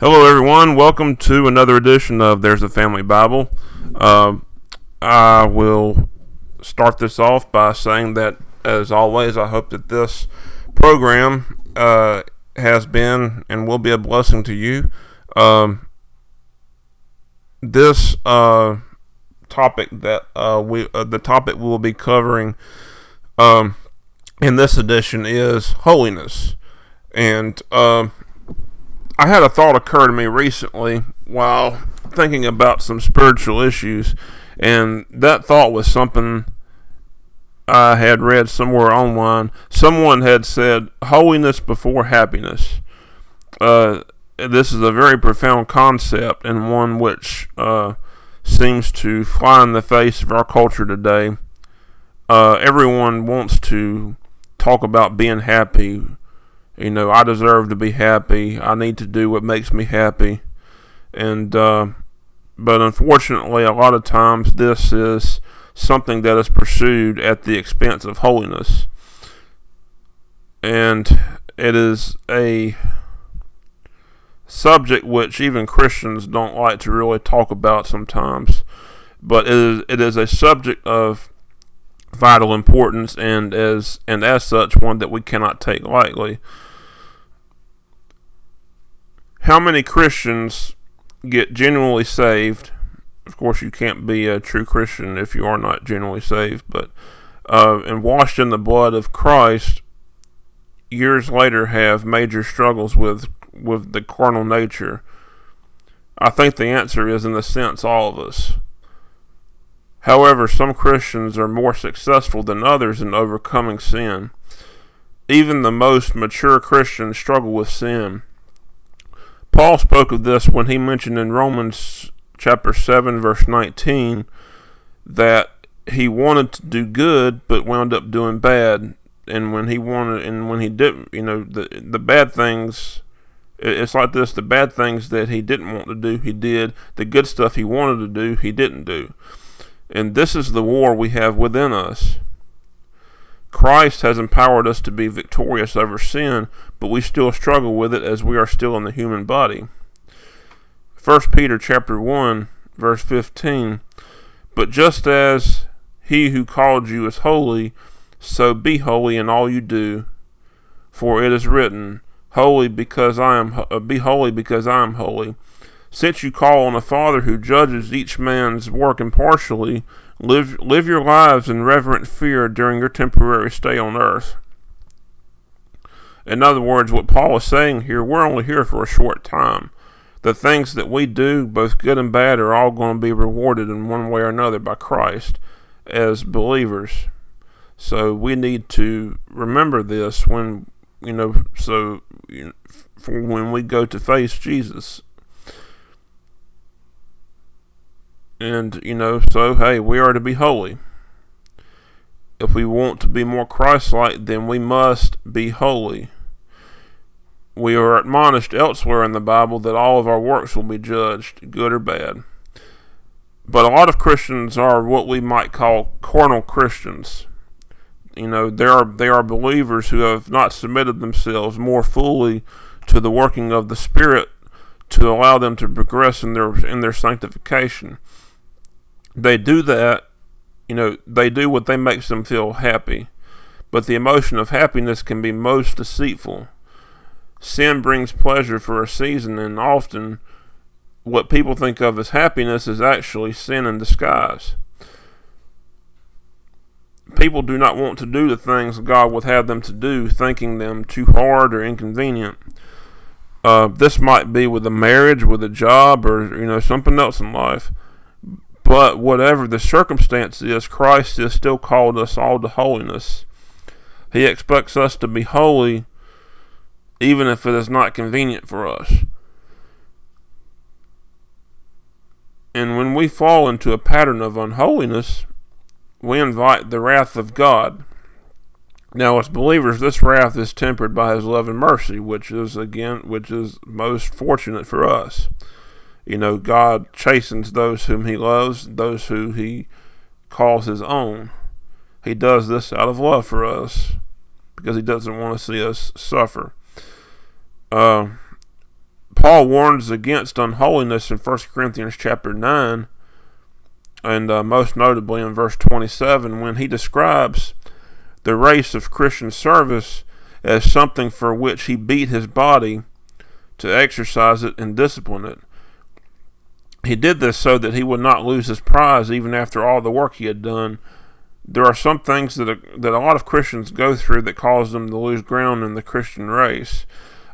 Hello, everyone. Welcome to another edition of There's a Family Bible. Uh, I will start this off by saying that, as always, I hope that this program uh, has been and will be a blessing to you. Um, this uh, topic that uh, we uh, the topic we'll be covering um, in this edition is holiness, and um, I had a thought occur to me recently while thinking about some spiritual issues, and that thought was something I had read somewhere online. Someone had said, "Holiness before happiness." Uh, this is a very profound concept and one which uh, seems to fly in the face of our culture today. Uh, everyone wants to talk about being happy, you know, I deserve to be happy. I need to do what makes me happy. And, uh, but unfortunately, a lot of times this is something that is pursued at the expense of holiness. And it is a subject which even Christians don't like to really talk about sometimes. But it is, it is a subject of vital importance and as and as such one that we cannot take lightly how many Christians get genuinely saved? Of course, you can't be a true Christian if you are not genuinely saved, but uh, and washed in the blood of Christ, years later have major struggles with with the carnal nature. I think the answer is, in the sense, all of us. However, some Christians are more successful than others in overcoming sin. Even the most mature Christians struggle with sin. Paul spoke of this when he mentioned in Romans chapter 7 verse 19 that he wanted to do good but wound up doing bad. And when he wanted and when he didn't you know the the bad things it's like this the bad things that he didn't want to do he did. The good stuff he wanted to do he didn't do. And this is the war we have within us. Christ has empowered us to be victorious over sin, but we still struggle with it as we are still in the human body. 1 Peter chapter 1 verse 15 But just as he who called you is holy, so be holy in all you do, for it is written, Holy because I am uh, be holy because I am holy. Since you call on a Father who judges each man's work impartially, Live, live your lives in reverent fear during your temporary stay on earth. In other words, what Paul is saying here, we're only here for a short time. The things that we do, both good and bad, are all going to be rewarded in one way or another by Christ as believers. So we need to remember this when, you know, so for when we go to face Jesus And, you know, so, hey, we are to be holy. If we want to be more Christ like, then we must be holy. We are admonished elsewhere in the Bible that all of our works will be judged, good or bad. But a lot of Christians are what we might call carnal Christians. You know, they are they are believers who have not submitted themselves more fully to the working of the Spirit to allow them to progress in their in their sanctification they do that, you know, they do what they makes them feel happy. But the emotion of happiness can be most deceitful. Sin brings pleasure for a season, and often what people think of as happiness is actually sin in disguise. People do not want to do the things God would have them to do, thinking them too hard or inconvenient. Uh, this might be with a marriage, with a job, or you know something else in life. But whatever the circumstance is, Christ has still called us all to holiness. He expects us to be holy even if it is not convenient for us. And when we fall into a pattern of unholiness, we invite the wrath of God. Now, as believers, this wrath is tempered by His love and mercy, which is again, which is most fortunate for us. You know, God chastens those whom He loves, those who He calls His own. He does this out of love for us because He doesn't want to see us suffer. Uh, Paul warns against unholiness in 1 Corinthians chapter 9, and uh, most notably in verse 27, when he describes the race of Christian service as something for which he beat his body to exercise it and discipline it. He did this so that he would not lose his prize even after all the work he had done. There are some things that a, that a lot of Christians go through that cause them to lose ground in the Christian race.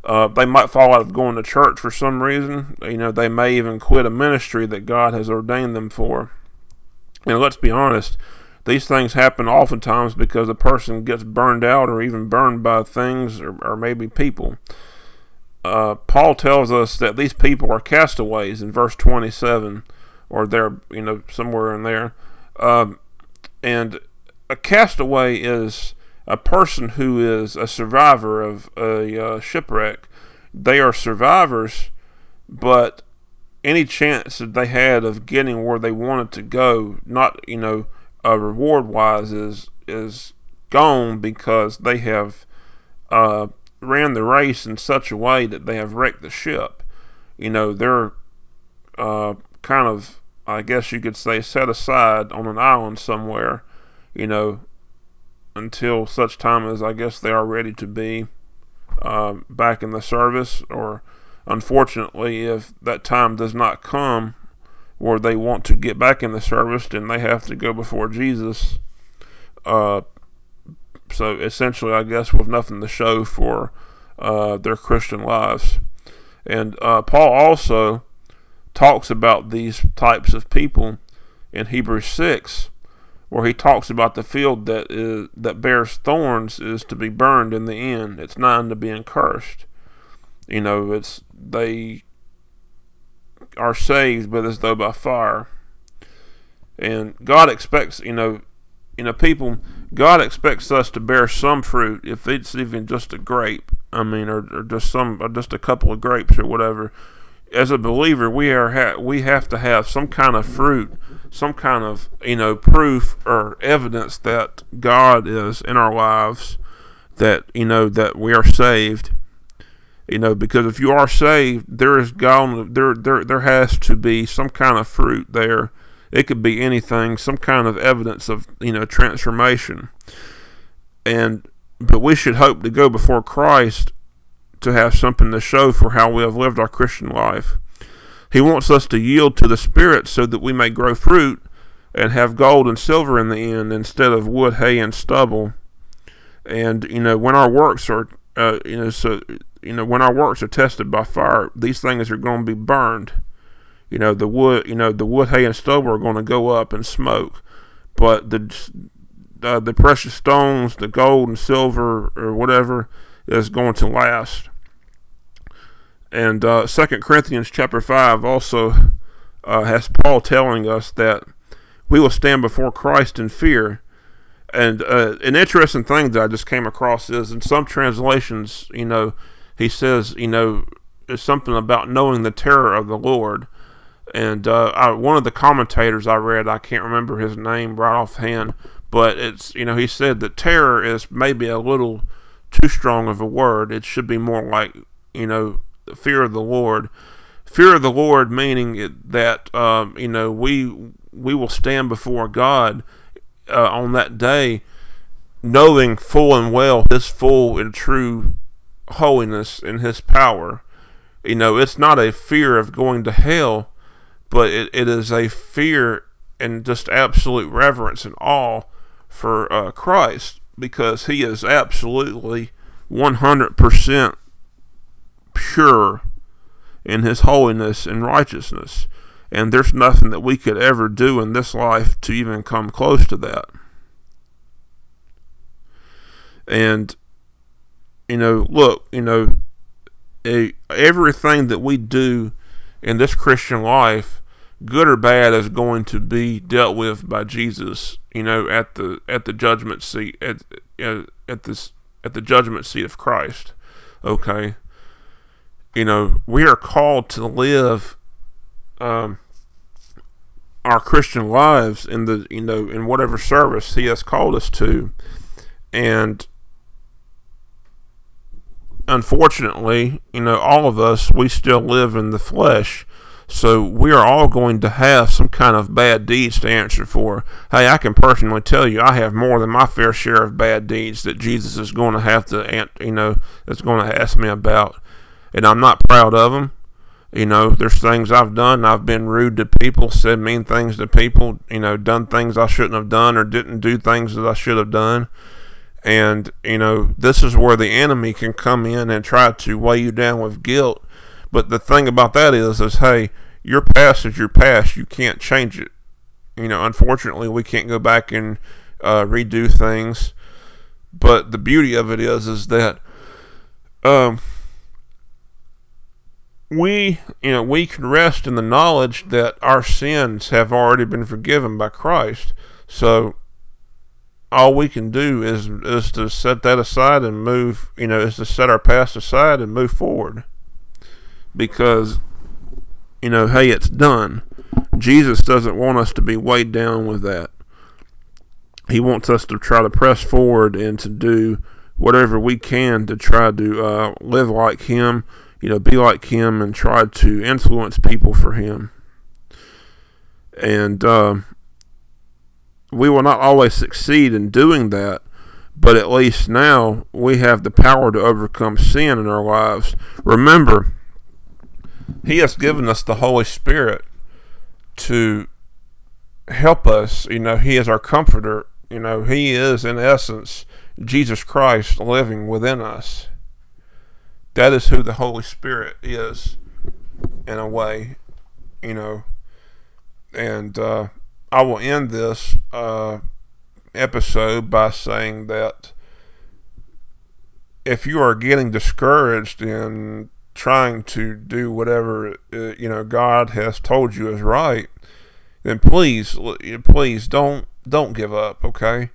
Uh, they might fall out of going to church for some reason. You know, they may even quit a ministry that God has ordained them for. And let's be honest, these things happen oftentimes because a person gets burned out or even burned by things or, or maybe people. Uh, Paul tells us that these people are castaways in verse 27, or they're, you know, somewhere in there. Um, and a castaway is a person who is a survivor of a uh, shipwreck. They are survivors, but any chance that they had of getting where they wanted to go, not you know, uh, reward wise, is is gone because they have uh, ran the race in such a way that they have wrecked the ship. You know, they're uh, kind of, I guess you could say, set aside on an island somewhere. You know, until such time as I guess they are ready to be uh, back in the service, or unfortunately, if that time does not come where they want to get back in the service, then they have to go before Jesus. Uh, so essentially, I guess with nothing to show for uh, their Christian lives. And uh, Paul also talks about these types of people in Hebrews 6 where he talks about the field that is that bears thorns is to be burned in the end. It's not to be cursed. You know, it's they are saved, but as though by fire. And God expects, you know, you know, people. God expects us to bear some fruit, if it's even just a grape. I mean, or, or just some, or just a couple of grapes or whatever as a believer, we are ha- we have to have some kind of fruit, some kind of you know proof or evidence that God is in our lives, that you know that we are saved. You know, because if you are saved, there is gone there there there has to be some kind of fruit there. It could be anything, some kind of evidence of you know transformation, and but we should hope to go before Christ to have something to show for how we have lived our Christian life. He wants us to yield to the Spirit so that we may grow fruit and have gold and silver in the end instead of wood, hay, and stubble. And you know, when our works are, uh, you know, so you know, when our works are tested by fire, these things are going to be burned. You know, the wood, you know, the wood, hay, and stubble are going to go up in smoke, but the uh, the precious stones, the gold and silver or whatever, is going to last. And uh, Second Corinthians chapter five also uh, has Paul telling us that we will stand before Christ in fear. And uh, an interesting thing that I just came across is in some translations, you know, he says, you know, it's something about knowing the terror of the Lord. And uh, I, one of the commentators I read, I can't remember his name right offhand, but it's, you know, he said that terror is maybe a little too strong of a word. It should be more like, you know, fear of the Lord. Fear of the Lord meaning that um, you know we we will stand before God uh, on that day, knowing full and well His full and true holiness and His power. You know, it's not a fear of going to hell, but it, it is a fear and just absolute reverence and awe for uh, Christ because He is absolutely 100% pure in his holiness and righteousness. And there's nothing that we could ever do in this life to even come close to that. And, you know, look, you know, everything that we do in this Christian life, good or bad, is going to be dealt with by Jesus. You know, at the at the judgment seat at at, at this at the judgment seat of Christ. Okay, you know, we are called to live um, our Christian lives in the you know in whatever service He has called us to, and unfortunately, you know, all of us, we still live in the flesh. So we are all going to have some kind of bad deeds to answer for. Hey, I can personally tell you, I have more than my fair share of bad deeds that Jesus is going to have to, you know, that's going to ask me about, and I'm not proud of them. You know, there's things I've done. I've been rude to people, said mean things to people. You know, done things I shouldn't have done, or didn't do things that I should have done. And you know, this is where the enemy can come in and try to weigh you down with guilt but the thing about that is, is hey, your past is your past. You can't change it. You know, unfortunately, we can't go back and uh, redo things. But the beauty of it is, is that um, we, you know, we can rest in the knowledge that our sins have already been forgiven by Christ. So all we can do is is to set that aside and move. You know, is to set our past aside and move forward because, you know, hey, it's done. Jesus doesn't want us to be weighed down with that. He wants us to try to press forward and to do whatever we can to try to uh, live like Him, you know, be like Him, and try to influence people for Him. And uh, we will not always succeed in doing that, but at least now we have the power to overcome sin in our lives. Remember, he has given us the Holy Spirit to help us. You know, He is our comforter. You know, He is, in essence, Jesus Christ living within us. That is who the Holy Spirit is, in a way, you know. And uh, I will end this uh, episode by saying that if you are getting discouraged in trying to do whatever uh, you know God has told you is right, then please, please don't don't give up. Okay.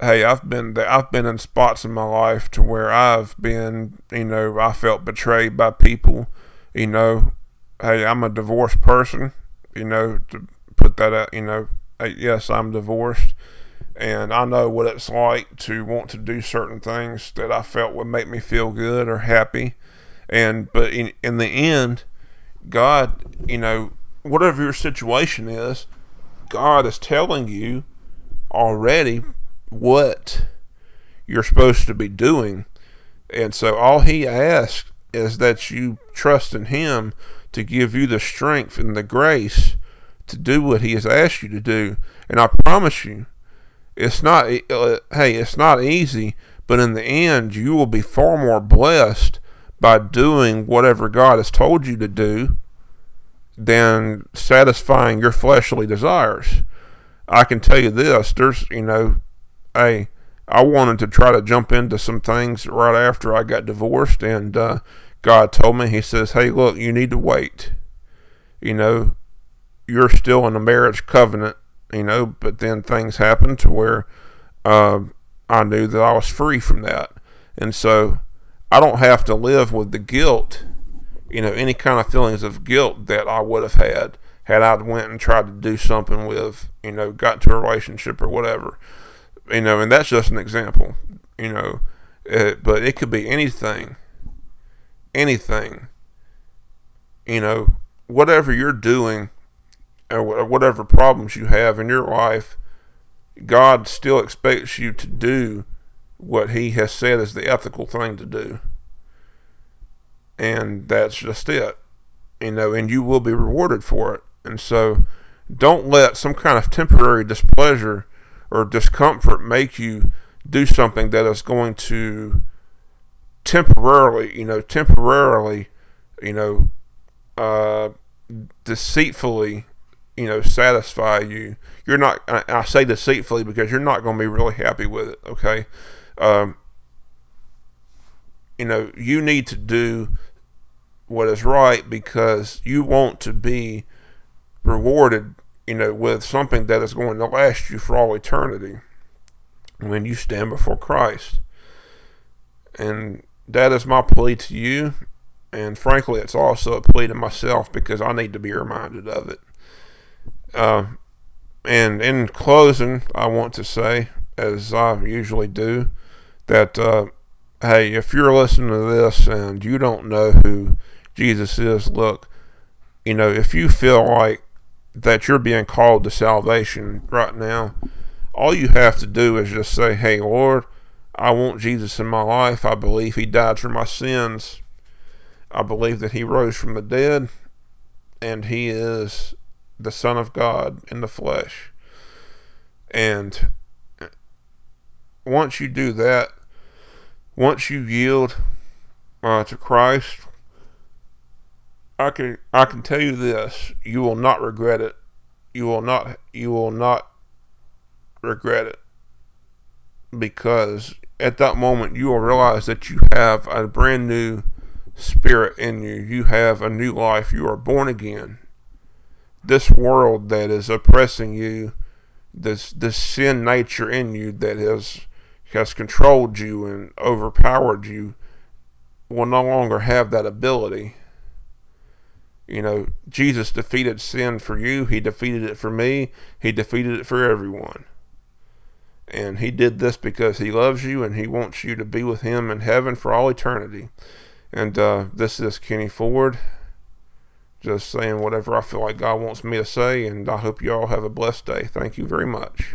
Hey, I've been I've been in spots in my life to where I've been, you know, I felt betrayed by people. You know, hey, I'm a divorced person. You know, to put that out, you know, yes, I'm divorced and I know what it's like to want to do certain things that I felt would make me feel good or happy. And but in in the end, God, you know, whatever your situation is, God is telling you already what you're supposed to be doing. And so all he asks is that you trust in him to give you the strength and the grace to do what he has asked you to do. And I promise you, it's not, uh, hey, it's not easy, but in the end, you will be far more blessed by doing whatever God has told you to do than satisfying your fleshly desires. I can tell you this, there's, you know, hey, I wanted to try to jump into some things right after I got divorced, and uh, God told me, He says, hey, look, you need to wait. You know, you're still in a marriage covenant, you know, but then things happened to where uh, I knew that I was free from that. And so I don't have to live with the guilt, you know, any kind of feelings of guilt that I would have had had I went and tried to do something with, you know, got to a relationship or whatever, you know, and that's just an example, you know, it, but it could be anything, anything, you know, whatever you're doing or whatever problems you have in your life, God still expects you to do what he has said is the ethical thing to do. And that's just it. You know, and you will be rewarded for it. And so don't let some kind of temporary displeasure or discomfort make you do something that is going to temporarily, you know, temporarily, you know, uh, deceitfully, you know, satisfy you. You're not, I say deceitfully because you're not going to be really happy with it, okay? um, you know, you need to do what is right because you want to be rewarded, you know, with something that is going to last you for all eternity when you stand before Christ. And that is my plea to you. And frankly, it's also a plea to myself because I need to be reminded of it. Uh, and in closing, I want to say, as I usually do, that uh, hey, if you're listening to this and you don't know who Jesus is, look, you know, if you feel like that you're being called to salvation right now, all you have to do is just say, Hey, Lord, I want Jesus in my life. I believe He died for my sins. I believe that He rose from the dead and He is the Son of God in the flesh. And once you do that, once you yield uh, to Christ, I can I can tell you this: you will not regret it. You will not you will not regret it because at that moment you will realize that you have a brand new spirit in you. You have a new life. You are born again. This world that is oppressing you, this this sin nature in you that has has controlled you and overpowered you will no longer have that ability. You know, Jesus defeated sin for you, He defeated it for me, He defeated it for everyone. And He did this because He loves you and He wants you to be with Him in heaven for all eternity. And uh, this is Kenny Ford, just saying whatever I feel like God wants me to say, and I hope you all have a blessed day. Thank you very much.